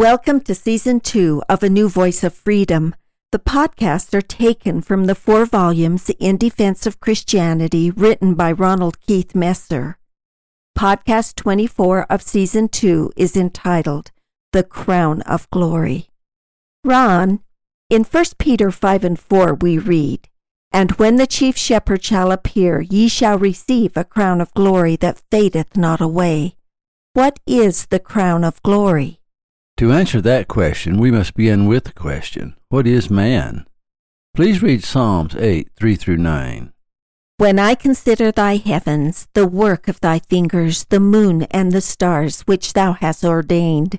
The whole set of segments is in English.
Welcome to season two of A New Voice of Freedom. The podcasts are taken from the four volumes In Defense of Christianity written by Ronald Keith Messer. Podcast 24 of season two is entitled The Crown of Glory. Ron, in 1 Peter 5 and 4 we read, And when the chief shepherd shall appear, ye shall receive a crown of glory that fadeth not away. What is the crown of glory? To answer that question, we must begin with the question What is man? Please read Psalms 8 3 through 9. When I consider thy heavens, the work of thy fingers, the moon and the stars which thou hast ordained,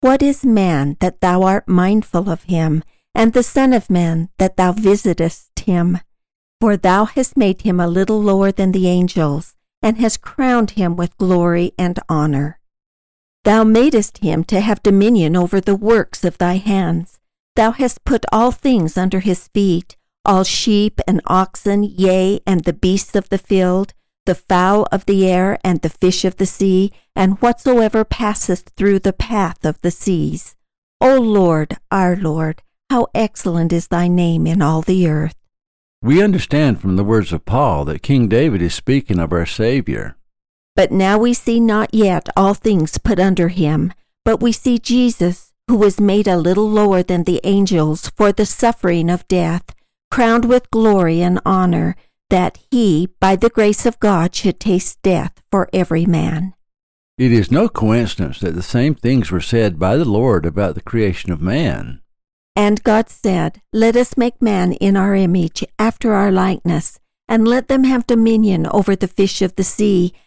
what is man that thou art mindful of him, and the Son of Man that thou visitest him? For thou hast made him a little lower than the angels, and hast crowned him with glory and honor. Thou madest him to have dominion over the works of thy hands. Thou hast put all things under his feet, all sheep and oxen, yea, and the beasts of the field, the fowl of the air, and the fish of the sea, and whatsoever passeth through the path of the seas. O Lord, our Lord, how excellent is thy name in all the earth. We understand from the words of Paul that King David is speaking of our Savior. But now we see not yet all things put under him, but we see Jesus, who was made a little lower than the angels for the suffering of death, crowned with glory and honor, that he, by the grace of God, should taste death for every man. It is no coincidence that the same things were said by the Lord about the creation of man. And God said, Let us make man in our image, after our likeness, and let them have dominion over the fish of the sea,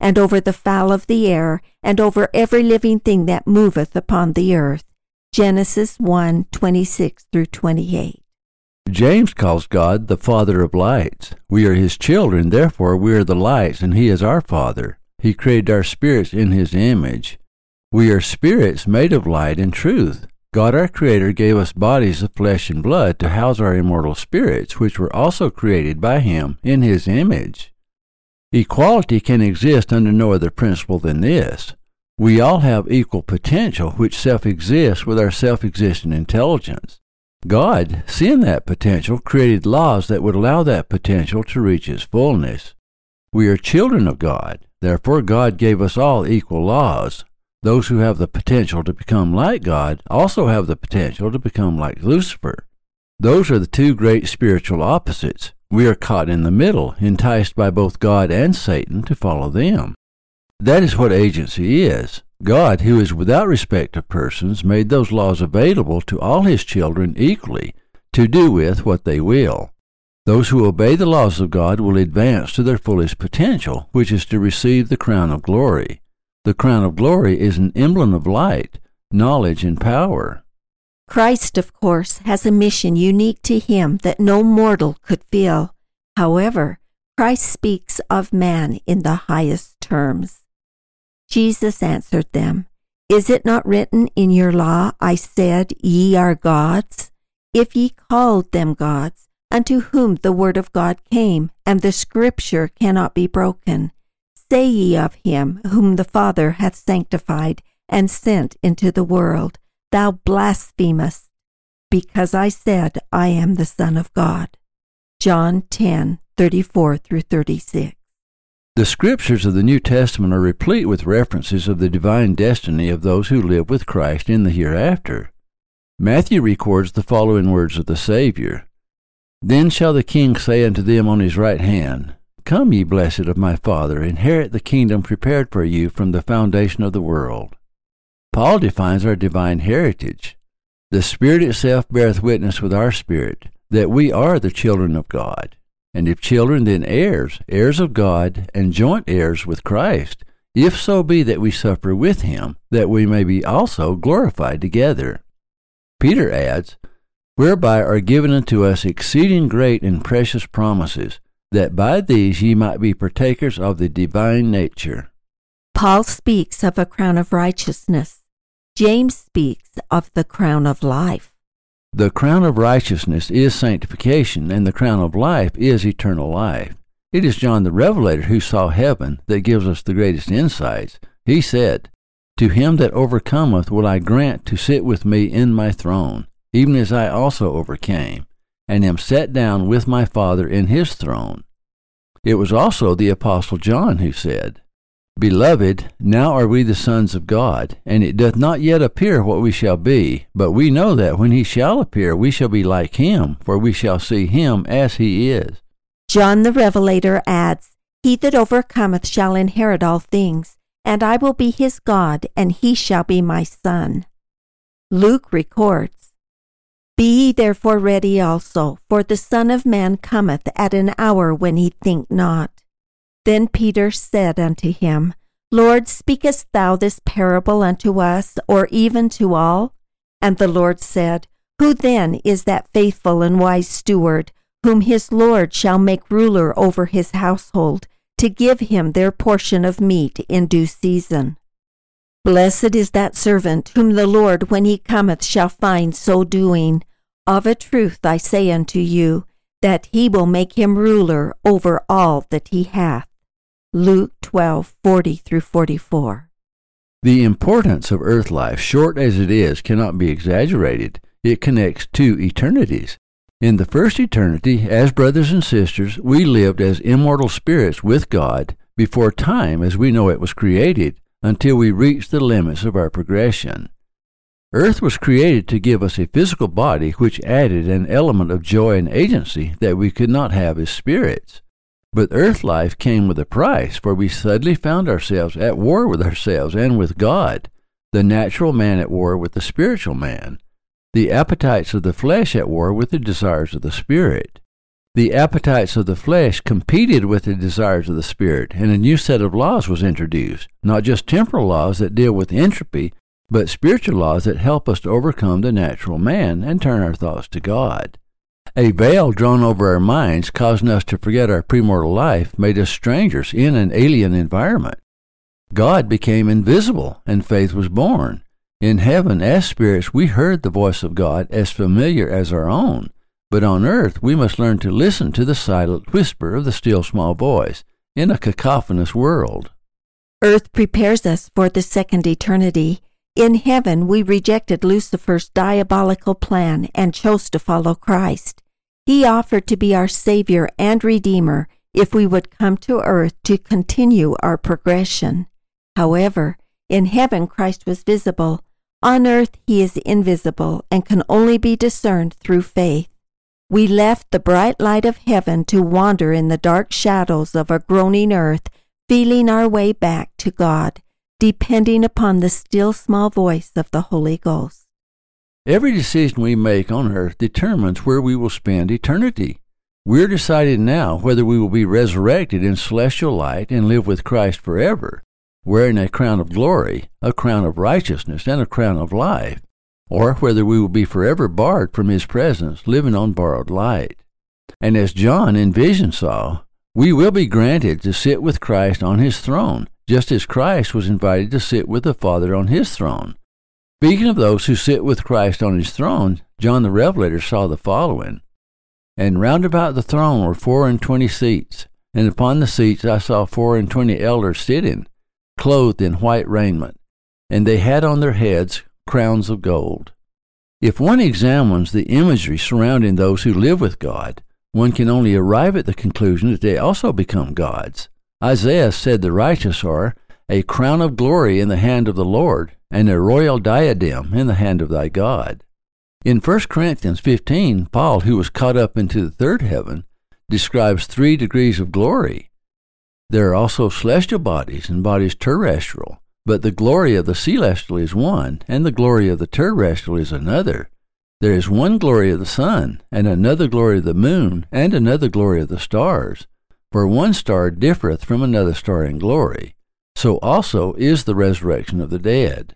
and over the fowl of the air, and over every living thing that moveth upon the earth. Genesis 1 26 through 28. James calls God the Father of lights. We are His children, therefore we are the lights, and He is our Father. He created our spirits in His image. We are spirits made of light and truth. God our Creator gave us bodies of flesh and blood to house our immortal spirits, which were also created by Him in His image. Equality can exist under no other principle than this. We all have equal potential, which self exists with our self existent intelligence. God, seeing that potential, created laws that would allow that potential to reach its fullness. We are children of God, therefore, God gave us all equal laws. Those who have the potential to become like God also have the potential to become like Lucifer. Those are the two great spiritual opposites. We are caught in the middle, enticed by both God and Satan to follow them. That is what agency is. God, who is without respect of persons, made those laws available to all his children equally, to do with what they will. Those who obey the laws of God will advance to their fullest potential, which is to receive the crown of glory. The crown of glory is an emblem of light, knowledge, and power. Christ, of course, has a mission unique to him that no mortal could feel. However, Christ speaks of man in the highest terms. Jesus answered them, Is it not written in your law, I said, Ye are gods? If ye called them gods, unto whom the word of God came, and the scripture cannot be broken, say ye of him whom the Father hath sanctified and sent into the world, thou blasphemest, because I said, I am the Son of God. John 10 34 through 36. The scriptures of the New Testament are replete with references of the divine destiny of those who live with Christ in the hereafter. Matthew records the following words of the Savior Then shall the King say unto them on his right hand, Come, ye blessed of my Father, inherit the kingdom prepared for you from the foundation of the world. Paul defines our divine heritage. The Spirit itself beareth witness with our spirit that we are the children of God. And if children, then heirs, heirs of God, and joint heirs with Christ, if so be that we suffer with him, that we may be also glorified together. Peter adds, whereby are given unto us exceeding great and precious promises, that by these ye might be partakers of the divine nature. Paul speaks of a crown of righteousness. James speaks of the crown of life. The crown of righteousness is sanctification, and the crown of life is eternal life. It is John the Revelator who saw heaven that gives us the greatest insights. He said, To him that overcometh will I grant to sit with me in my throne, even as I also overcame, and am set down with my Father in his throne. It was also the Apostle John who said, Beloved, now are we the sons of God, and it doth not yet appear what we shall be, but we know that when he shall appear we shall be like him, for we shall see him as he is. John the Revelator adds, He that overcometh shall inherit all things, and I will be his God, and he shall be my son. Luke records, Be ye therefore ready also, for the Son of Man cometh at an hour when he think not. Then Peter said unto him, Lord, speakest thou this parable unto us, or even to all? And the Lord said, Who then is that faithful and wise steward, whom his Lord shall make ruler over his household, to give him their portion of meat in due season? Blessed is that servant whom the Lord, when he cometh, shall find so doing. Of a truth I say unto you, that he will make him ruler over all that he hath. Luke 12:40 through 44. The importance of earth life, short as it is, cannot be exaggerated. It connects two eternities. In the first eternity, as brothers and sisters, we lived as immortal spirits with God before time as we know it was created until we reached the limits of our progression. Earth was created to give us a physical body which added an element of joy and agency that we could not have as spirits. But earth life came with a price, for we suddenly found ourselves at war with ourselves and with God, the natural man at war with the spiritual man the appetites of the flesh at war with the desires of the spirit. The appetites of the flesh competed with the desires of the spirit, and a new set of laws was introduced, not just temporal laws that deal with entropy, but spiritual laws that help us to overcome the natural man and turn our thoughts to God. A veil drawn over our minds, causing us to forget our premortal life, made us strangers in an alien environment. God became invisible, and faith was born. In heaven, as spirits, we heard the voice of God as familiar as our own, but on earth we must learn to listen to the silent whisper of the still small voice in a cacophonous world. Earth prepares us for the second eternity. In heaven, we rejected Lucifer's diabolical plan and chose to follow Christ. He offered to be our Savior and Redeemer if we would come to earth to continue our progression. However, in heaven, Christ was visible on earth he is invisible and can only be discerned through faith. We left the bright light of heaven to wander in the dark shadows of a groaning earth, feeling our way back to God, depending upon the still small voice of the Holy Ghost. Every decision we make on earth determines where we will spend eternity. We're deciding now whether we will be resurrected in celestial light and live with Christ forever, wearing a crown of glory, a crown of righteousness, and a crown of life, or whether we will be forever barred from his presence, living on borrowed light. And as John in vision saw, we will be granted to sit with Christ on his throne, just as Christ was invited to sit with the Father on his throne. Speaking of those who sit with Christ on his throne, John the Revelator saw the following And round about the throne were four and twenty seats, and upon the seats I saw four and twenty elders sitting clothed in white raiment, and they had on their heads crowns of gold. If one examines the imagery surrounding those who live with God, one can only arrive at the conclusion that they also become gods. Isaiah said the righteous are a crown of glory in the hand of the Lord, and a royal diadem in the hand of thy God. In 1 Corinthians 15, Paul, who was caught up into the third heaven, describes three degrees of glory there are also celestial bodies and bodies terrestrial, but the glory of the celestial is one, and the glory of the terrestrial is another. There is one glory of the sun, and another glory of the moon, and another glory of the stars. For one star differeth from another star in glory. So also is the resurrection of the dead.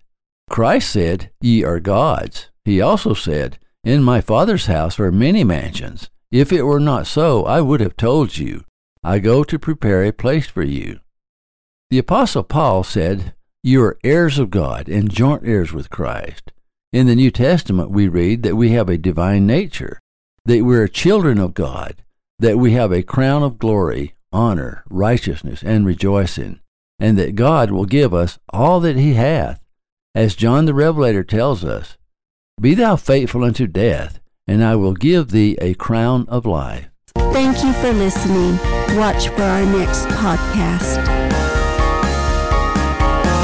Christ said, Ye are gods. He also said, In my Father's house are many mansions. If it were not so, I would have told you. I go to prepare a place for you. The Apostle Paul said, You are heirs of God and joint heirs with Christ. In the New Testament, we read that we have a divine nature, that we are children of God, that we have a crown of glory, honor, righteousness, and rejoicing, and that God will give us all that He hath. As John the Revelator tells us, Be thou faithful unto death, and I will give thee a crown of life. Thank you for listening. Watch for our next podcast.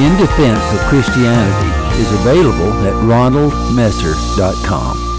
In Defense of Christianity is available at ronaldmesser.com.